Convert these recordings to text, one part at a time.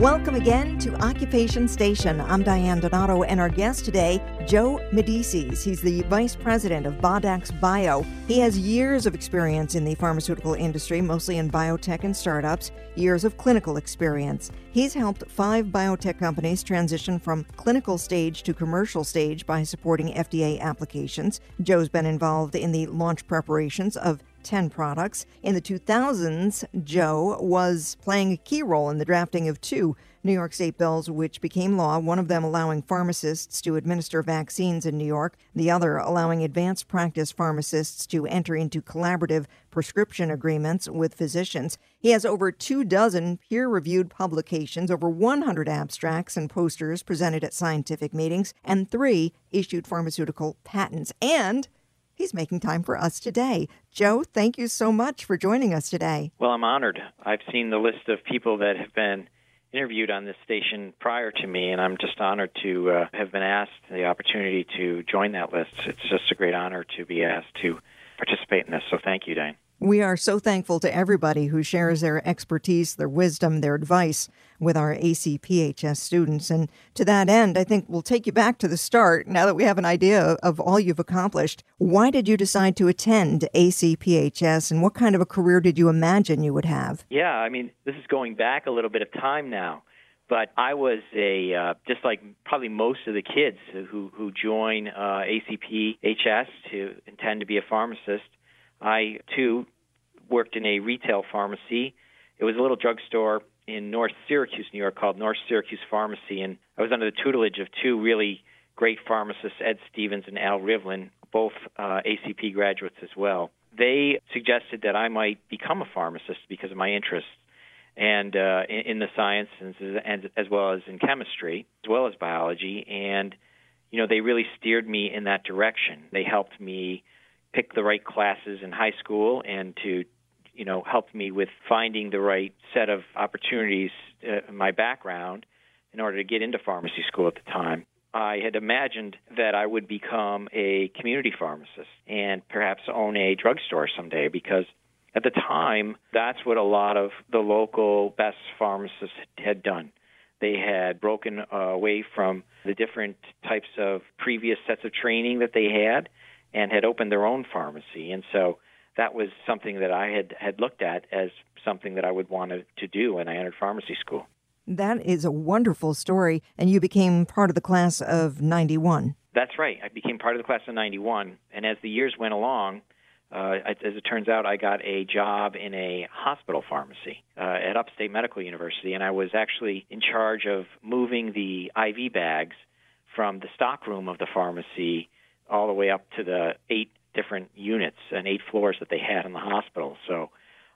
Welcome again to Occupation Station. I'm Diane Donato, and our guest today, Joe Medicis. He's the vice president of Baudax Bio. He has years of experience in the pharmaceutical industry, mostly in biotech and startups, years of clinical experience. He's helped five biotech companies transition from clinical stage to commercial stage by supporting FDA applications. Joe's been involved in the launch preparations of 10 products. In the 2000s, Joe was playing a key role in the drafting of two New York State bills which became law, one of them allowing pharmacists to administer vaccines in New York, the other allowing advanced practice pharmacists to enter into collaborative prescription agreements with physicians. He has over two dozen peer reviewed publications, over 100 abstracts and posters presented at scientific meetings, and three issued pharmaceutical patents. And He's making time for us today. Joe, thank you so much for joining us today. Well, I'm honored. I've seen the list of people that have been interviewed on this station prior to me, and I'm just honored to uh, have been asked the opportunity to join that list. It's just a great honor to be asked to participate in this. So thank you, Diane. We are so thankful to everybody who shares their expertise, their wisdom, their advice with our ACPHS students. And to that end, I think we'll take you back to the start now that we have an idea of all you've accomplished. Why did you decide to attend ACPHS and what kind of a career did you imagine you would have? Yeah, I mean, this is going back a little bit of time now. But I was a uh, just like probably most of the kids who who join uh, ACPHS to intend to be a pharmacist. I too worked in a retail pharmacy. It was a little drugstore in North Syracuse, New York, called North Syracuse Pharmacy, and I was under the tutelage of two really great pharmacists, Ed Stevens and Al Rivlin, both uh, ACP graduates as well. They suggested that I might become a pharmacist because of my interest and uh, in, in the sciences and as well as in chemistry, as well as biology, and you know they really steered me in that direction. They helped me pick the right classes in high school and to you know helped me with finding the right set of opportunities uh, in my background in order to get into pharmacy school at the time. I had imagined that I would become a community pharmacist and perhaps own a drugstore someday because at the time that's what a lot of the local best pharmacists had done. They had broken away from the different types of previous sets of training that they had and had opened their own pharmacy. And so that was something that I had, had looked at as something that I would want to, do when I entered pharmacy school. That is a wonderful story. And you became part of the class of 91. That's right. I became part of the class of 91. And as the years went along, uh, as it turns out, I got a job in a hospital pharmacy uh, at Upstate Medical University, and I was actually in charge of moving the IV bags from the stockroom of the pharmacy all the way up to the eight different units and eight floors that they had in the hospital. So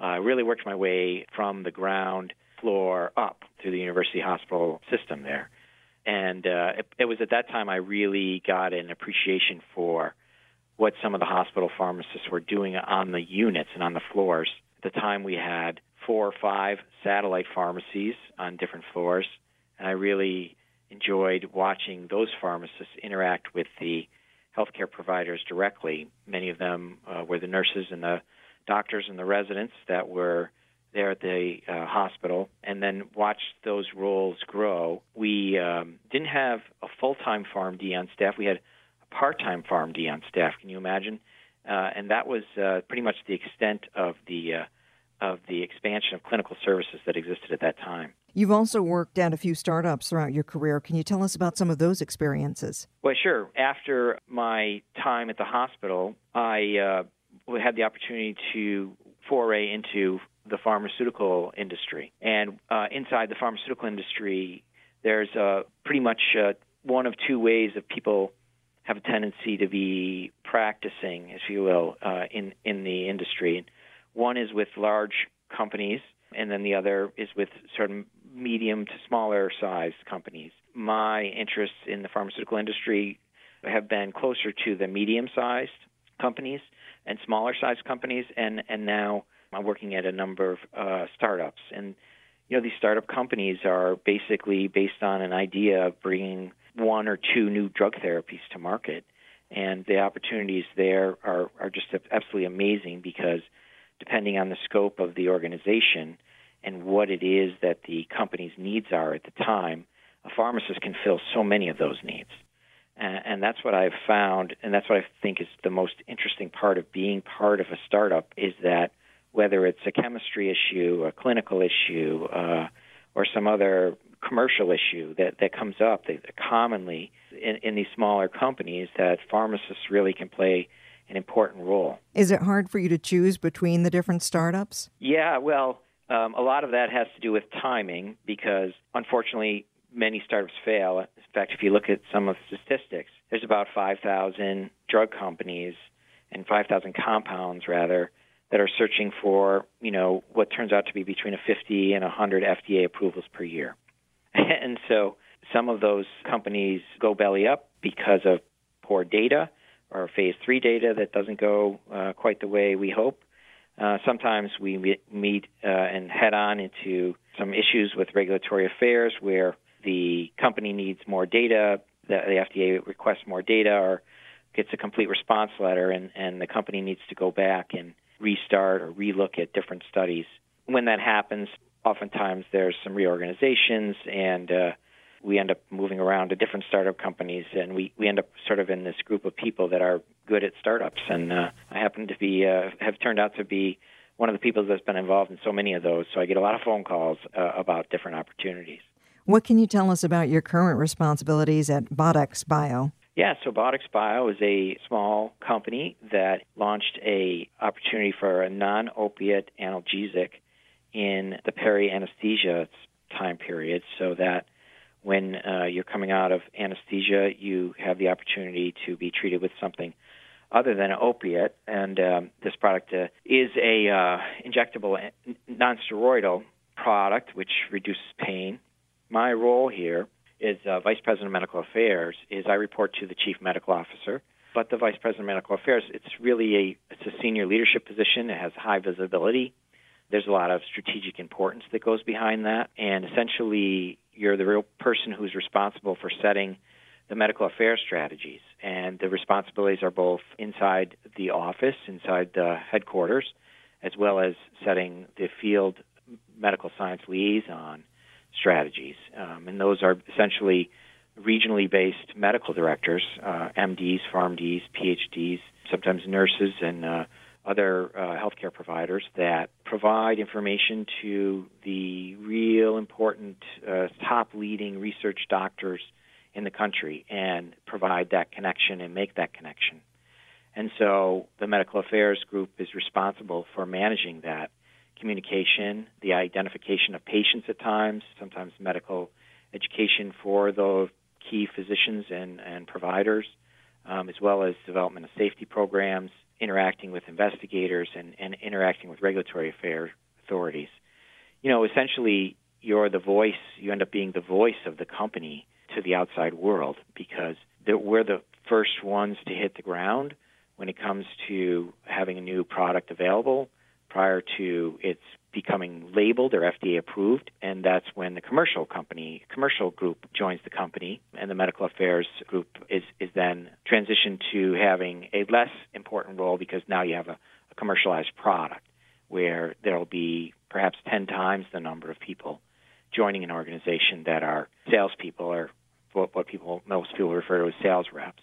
uh, I really worked my way from the ground floor up through the university hospital system there. And uh, it, it was at that time I really got an appreciation for what some of the hospital pharmacists were doing on the units and on the floors. At the time, we had four or five satellite pharmacies on different floors, and I really enjoyed watching those pharmacists interact with the healthcare providers directly. Many of them uh, were the nurses and the doctors and the residents that were there at the uh, hospital, and then watched those roles grow. We um, didn't have a full-time PharmD on staff. We had a part-time PharmD on staff. Can you imagine? Uh, and that was uh, pretty much the extent of the uh, of the expansion of clinical services that existed at that time. You've also worked at a few startups throughout your career. Can you tell us about some of those experiences? Well, sure. After my time at the hospital, I uh, had the opportunity to foray into the pharmaceutical industry. And uh, inside the pharmaceutical industry, there's uh, pretty much uh, one of two ways of people have a tendency to be practicing, if you will, uh, in in the industry. One is with large companies, and then the other is with of medium to smaller sized companies. My interests in the pharmaceutical industry have been closer to the medium sized companies and smaller sized companies, and, and now I'm working at a number of uh, startups. And you know, these startup companies are basically based on an idea of bringing one or two new drug therapies to market. And the opportunities there are, are just absolutely amazing because depending on the scope of the organization and what it is that the company's needs are at the time, a pharmacist can fill so many of those needs. And, and that's what I've found, and that's what I think is the most interesting part of being part of a startup is that whether it's a chemistry issue, a clinical issue, uh, or some other commercial issue that, that comes up that commonly in, in these smaller companies that pharmacists really can play an important role. Is it hard for you to choose between the different startups? Yeah, well, um, a lot of that has to do with timing because unfortunately many startups fail. In fact, if you look at some of the statistics, there's about 5,000 drug companies and 5,000 compounds rather that are searching for, you know, what turns out to be between a 50 and 100 FDA approvals per year. and so some of those companies go belly up because of poor data or phase three data that doesn't go uh, quite the way we hope. Uh, sometimes we meet uh, and head on into some issues with regulatory affairs where the company needs more data, the, the FDA requests more data, or gets a complete response letter, and, and the company needs to go back and restart or relook at different studies. When that happens, oftentimes there's some reorganizations and uh, we end up moving around to different startup companies and we, we end up sort of in this group of people that are good at startups and uh, I happen to be uh, have turned out to be one of the people that's been involved in so many of those so I get a lot of phone calls uh, about different opportunities. What can you tell us about your current responsibilities at Baudax Bio? Yeah, so Baudax Bio is a small company that launched a opportunity for a non-opiate analgesic in the peri-anesthesia time period so that when uh, you're coming out of anesthesia, you have the opportunity to be treated with something other than an opiate. And um, this product uh, is a uh, injectable nonsteroidal product which reduces pain. My role here is uh, Vice President of Medical Affairs. Is I report to the Chief Medical Officer. But the Vice President of Medical Affairs, it's really a it's a senior leadership position. It has high visibility there's a lot of strategic importance that goes behind that. And essentially, you're the real person who's responsible for setting the medical affairs strategies. And the responsibilities are both inside the office, inside the headquarters, as well as setting the field medical science liaison strategies. Um, and those are essentially regionally based medical directors, uh, MDs, PharmDs, PhDs, sometimes nurses, and uh, other uh, healthcare providers that provide information to the real important uh, top leading research doctors in the country and provide that connection and make that connection. And so the medical affairs group is responsible for managing that communication, the identification of patients at times, sometimes medical education for the key physicians and, and providers, um, as well as development of safety programs interacting with investigators and, and interacting with regulatory affair authorities. You know, essentially, you're the voice, you end up being the voice of the company to the outside world because we're the first ones to hit the ground when it comes to having a new product available prior to its becoming labeled or FDA approved, and that's when the commercial company, commercial group joins the company, and the medical affairs group is, is then transitioned to having a less important role because now you have a, a commercialized product where there will be perhaps 10 times the number of people joining an organization that are salespeople or what, what people most people refer to as sales reps.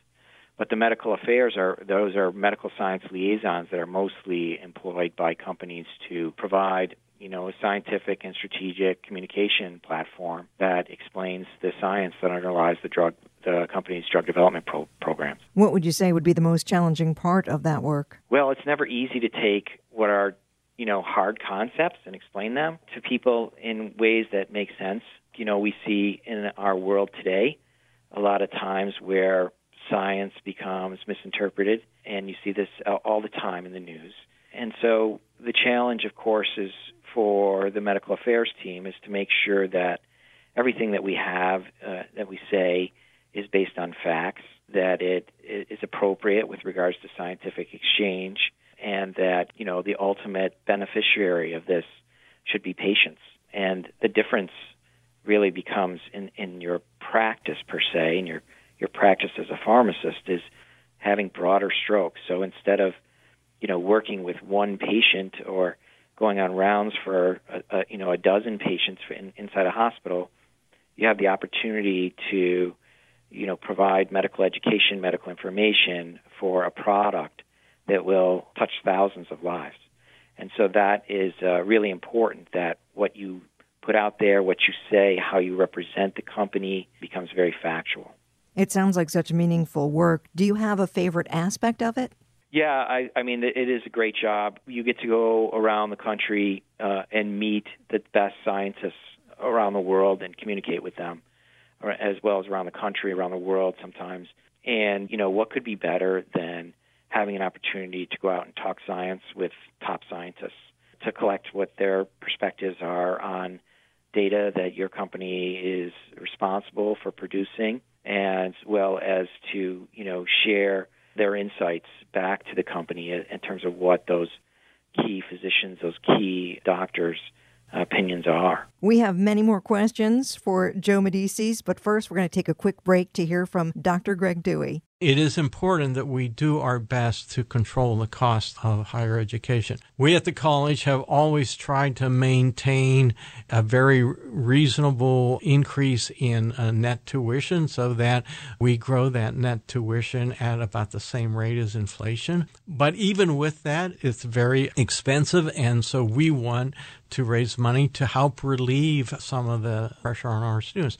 But the medical affairs are those are medical science liaisons that are mostly employed by companies to provide you know, a scientific and strategic communication platform that explains the science that underlies the drug, the company's drug development pro- programs. What would you say would be the most challenging part of that work? Well, it's never easy to take what are, you know, hard concepts and explain them to people in ways that make sense. You know, we see in our world today a lot of times where science becomes misinterpreted, and you see this uh, all the time in the news. And so the challenge, of course, is for the medical affairs team is to make sure that everything that we have, uh, that we say, is based on facts, that it is appropriate with regards to scientific exchange, and that you know the ultimate beneficiary of this should be patients. and the difference really becomes in, in your practice per se, in your your practice as a pharmacist is having broader strokes. So instead of you know working with one patient or going on rounds for a, a, you know a dozen patients in, inside a hospital, you have the opportunity to you know provide medical education, medical information for a product that will touch thousands of lives. And so that is uh, really important that what you put out there, what you say, how you represent the company becomes very factual. It sounds like such meaningful work. Do you have a favorite aspect of it? Yeah, I, I mean, it is a great job. You get to go around the country uh, and meet the best scientists around the world and communicate with them, as well as around the country, around the world sometimes. And, you know, what could be better than having an opportunity to go out and talk science with top scientists to collect what their perspectives are on data that your company is responsible for producing, as well as to you know share their insights back to the company in terms of what those key physicians, those key doctors' opinions are. We have many more questions for Joe Medicis, but first we're going to take a quick break to hear from Dr. Greg Dewey it is important that we do our best to control the cost of higher education. We at the college have always tried to maintain a very reasonable increase in uh, net tuition so that we grow that net tuition at about the same rate as inflation. But even with that, it's very expensive. And so we want to raise money to help relieve some of the pressure on our students.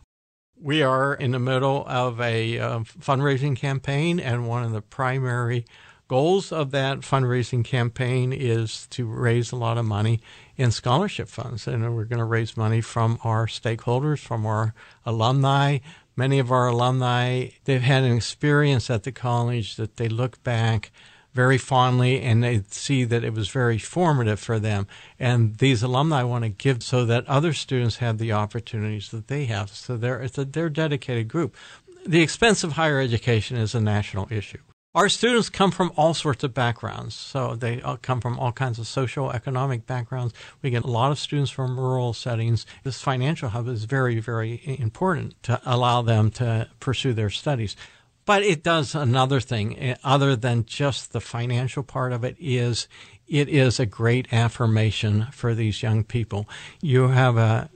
We are in the middle of a uh, fundraising campaign, and one of the primary goals of that fundraising campaign is to raise a lot of money in scholarship funds. And we're going to raise money from our stakeholders, from our alumni. Many of our alumni, they've had an experience at the college that they look back very fondly and they see that it was very formative for them. And these alumni want to give so that other students have the opportunities that they have. So they're, it's a, they're a dedicated group. The expense of higher education is a national issue. Our students come from all sorts of backgrounds. So they come from all kinds of social, economic backgrounds. We get a lot of students from rural settings. This financial hub is very, very important to allow them to pursue their studies. But it does another thing eh, other than just the financial part of it is it is a great affirmation for these young people. You have a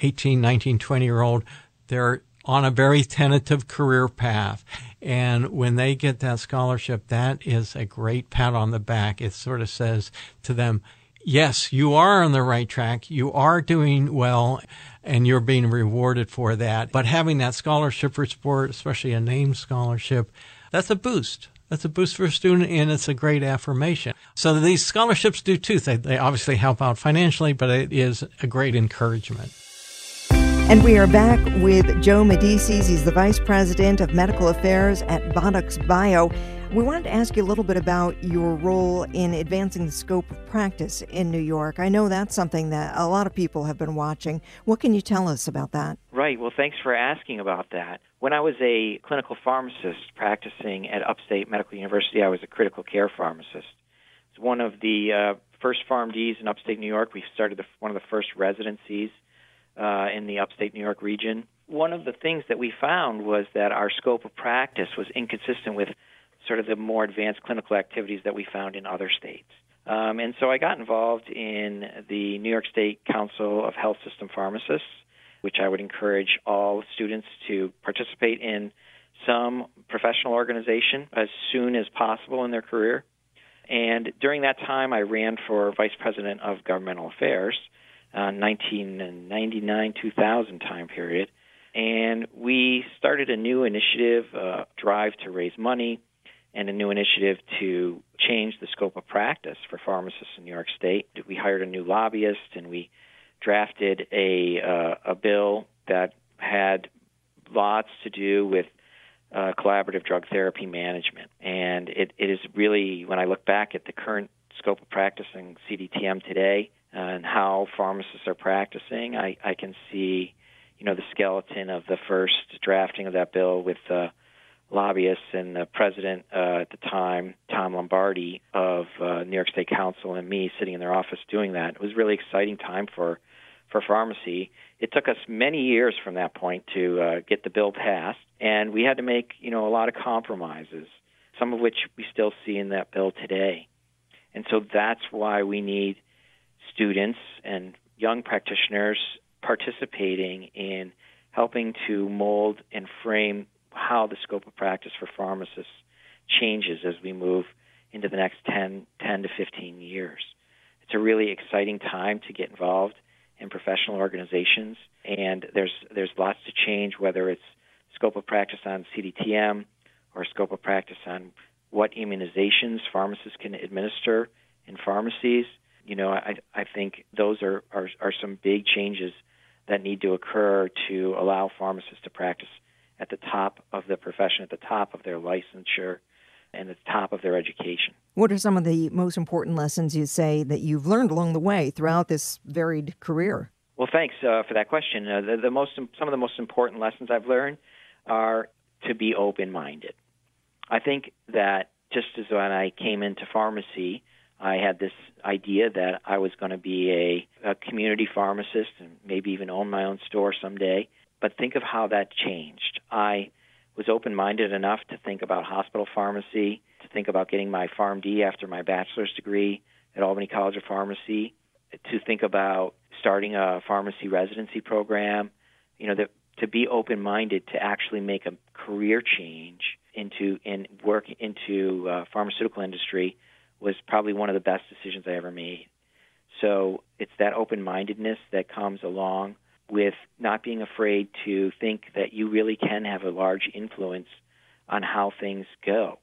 18, 19, 20 year old, they're on a very tentative career path. And when they get that scholarship, that is a great pat on the back. It sort of says to them, yes, you are on the right track. You are doing well and you're being rewarded for that. But having that scholarship for sport, especially a named scholarship, that's a boost. That's a boost for a student and it's a great affirmation. So these scholarships do two things. They obviously help out financially, but it is a great encouragement. And we are back with Joe Medicis. He's the Vice President of Medical Affairs at Baudax Bio. We wanted to ask you a little bit about your role in advancing the scope of practice in New York. I know that's something that a lot of people have been watching. What can you tell us about that? Right. Well, thanks for asking about that. When I was a clinical pharmacist practicing at Upstate Medical University, I was a critical care pharmacist. It's one of the uh, first PharmDs in Upstate New York. We started the, one of the first residencies uh, in the Upstate New York region. One of the things that we found was that our scope of practice was inconsistent with sort of the more advanced clinical activities that we found in other states. Um, and so I got involved in the New York State Council of Health System Pharmacists, which I would encourage all students to participate in some professional organization as soon as possible in their career. And during that time, I ran for Vice President of Governmental Affairs, uh, 1999 2000 time period. And we started a new initiative, uh, drive to raise money and a new initiative to change the scope of practice for pharmacists in New York State. We hired a new lobbyist and we drafted a uh, a bill that had lots to do with uh, collaborative drug therapy management. And it, it is really, when I look back at the current scope of practicing CDTM today uh, and how pharmacists are practicing, I, I can see, you know, the skeleton of the first drafting of that bill with uh, lobbyists and the president uh, at the time, Tom Lombardi of uh, New York State Council, and me sitting in their office doing that. It was a really exciting time for for pharmacy. It took us many years from that point to uh, get the bill passed, and we had to make you know a lot of compromises, some of which we still see in that bill today. And so that's why we need students and young practitioners participating in helping to mold and frame how the scope of practice for pharmacists changes as we move into the next 10, 10 to 15 years. It's a really exciting time to get involved in professional organizations, and there's there's lots to change, whether it's scope of practice on CDTM or scope of practice on what immunizations pharmacists can administer in pharmacies. You know, I I think those are are, are some big changes that need to occur to allow pharmacists to practice at the top of the profession, at the top of their licensure, and at the top of their education. What are some of the most important lessons you say that you've learned along the way throughout this varied career? Well, thanks uh, for that question. Uh, the, the most, some of the most important lessons I've learned are to be open-minded. I think that just as when I came into pharmacy, I had this idea that I was going to be a, a community pharmacist and maybe even own my own store someday. But think of how that changed. I was open minded enough to think about hospital pharmacy, to think about getting my PharmD after my bachelor's degree at Albany College of Pharmacy, to think about starting a pharmacy residency program, you know, to be open minded to actually make a career change into and work into uh, pharmaceutical industry was probably one of the best decisions I ever made. So it's that open mindedness that comes along with not being afraid to think that you really can have a large influence on how things go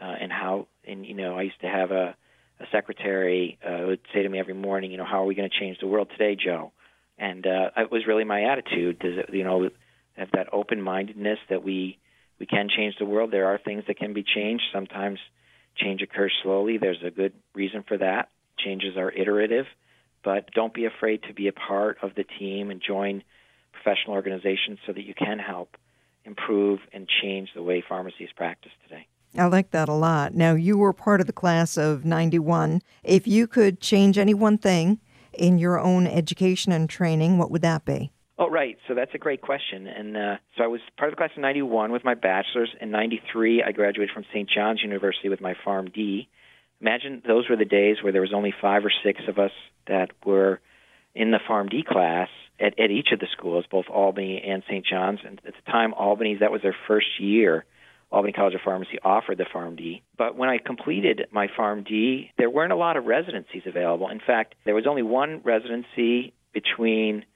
uh, and how and you know I used to have a a secretary uh, would say to me every morning, you know, how are we going to change the world today, Joe? And uh, it was really my attitude. Does it, you know, have that open mindedness that we we can change the world. There are things that can be changed. Sometimes change occurs slowly. There's a good reason for that. Changes are iterative, but don't be afraid to be a part of the team and join professional organizations so that you can help improve and change the way pharmacies practice today. I like that a lot. Now, you were part of the class of 91. If you could change any one thing in your own education and training, what would that be? Oh, right. So that's a great question. And uh, so I was part of the class of 91 with my bachelor's. In 93, I graduated from St. John's University with my PharmD. Imagine those were the days where there was only five or six of us that were in the PharmD class at, at each of the schools, both Albany and St. John's. And at the time, Albany's, that was their first year. Albany College of Pharmacy offered the PharmD. But when I completed my PharmD, there weren't a lot of residencies available. In fact, there was only one residency between –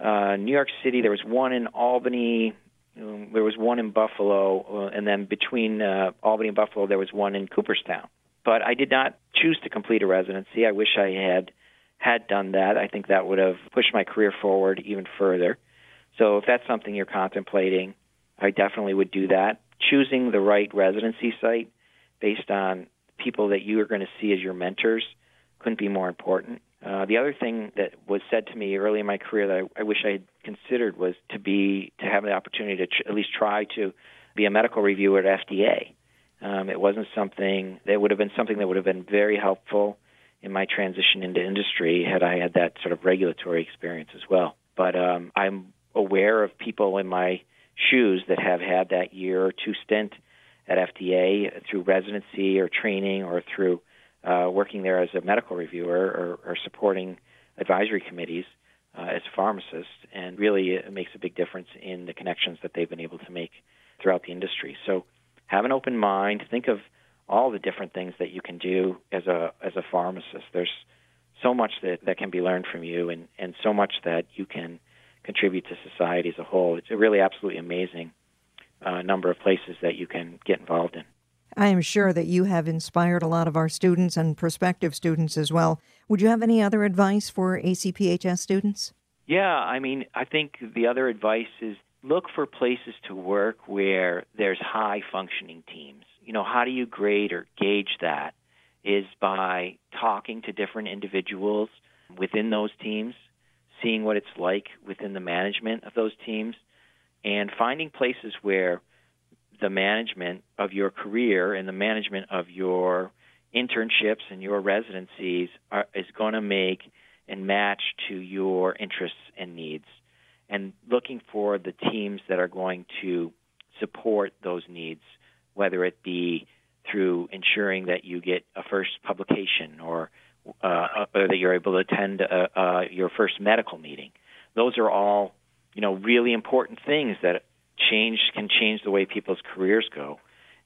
uh, New York City. There was one in Albany. Um, there was one in Buffalo, uh, and then between uh, Albany and Buffalo, there was one in Cooperstown. But I did not choose to complete a residency. I wish I had had done that. I think that would have pushed my career forward even further. So if that's something you're contemplating, I definitely would do that. Choosing the right residency site based on people that you are going to see as your mentors couldn't be more important. Uh, the other thing that was said to me early in my career that I, I wish I had considered was to be to have the opportunity to at least try to be a medical reviewer at FDA. Um, it wasn't something that would have been something that would have been very helpful in my transition into industry had I had that sort of regulatory experience as well. But um, I'm aware of people in my shoes that have had that year or two stint at FDA through residency or training or through uh, working there as a medical reviewer or, or supporting advisory committees uh, as a pharmacist, and really it makes a big difference in the connections that they've been able to make throughout the industry. So have an open mind. Think of all the different things that you can do as a as a pharmacist. There's so much that, that can be learned from you and, and so much that you can contribute to society as a whole. It's a really absolutely amazing uh, number of places that you can get involved in. I am sure that you have inspired a lot of our students and prospective students as well. Would you have any other advice for ACPHS students? Yeah, I mean, I think the other advice is look for places to work where there's high functioning teams. You know, how do you grade or gauge that? Is by talking to different individuals within those teams, seeing what it's like within the management of those teams, and finding places where the management of your career and the management of your internships and your residencies are, is going to make and match to your interests and needs, and looking for the teams that are going to support those needs, whether it be through ensuring that you get a first publication or, uh, or that you're able to attend uh, uh, your first medical meeting. Those are all, you know, really important things that change can change the way people's careers go,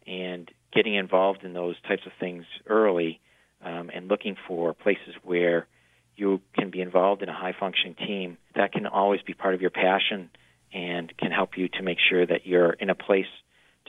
and getting involved in those types of things early um, and looking for places where you can be involved in a high functioning team that can always be part of your passion and can help you to make sure that you're in a place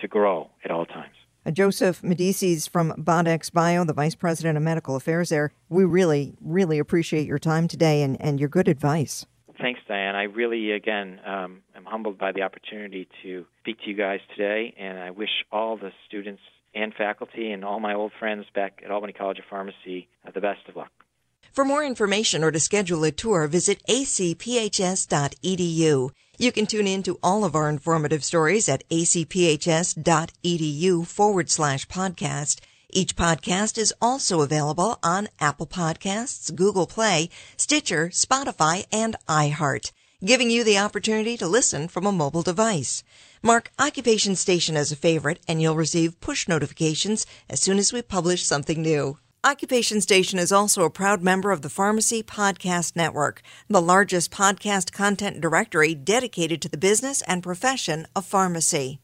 to grow at all times. Uh, Joseph Medicis from Baudax Bio, the Vice President of Medical Affairs there. We really, really appreciate your time today and, and your good advice. Thanks, Diane. I really, again, um, am humbled by the opportunity to speak to you guys today, and I wish all the students and faculty and all my old friends back at Albany College of Pharmacy uh, the best of luck. For more information or to schedule a tour, visit acphs.edu. You can tune in to all of our informative stories at acphs.edu forward slash podcast. Each podcast is also available on Apple Podcasts, Google Play, Stitcher, Spotify, and iHeart, giving you the opportunity to listen from a mobile device. Mark Occupation Station as a favorite, and you'll receive push notifications as soon as we publish something new. Occupation Station is also a proud member of the Pharmacy Podcast Network, the largest podcast content directory dedicated to the business and profession of pharmacy.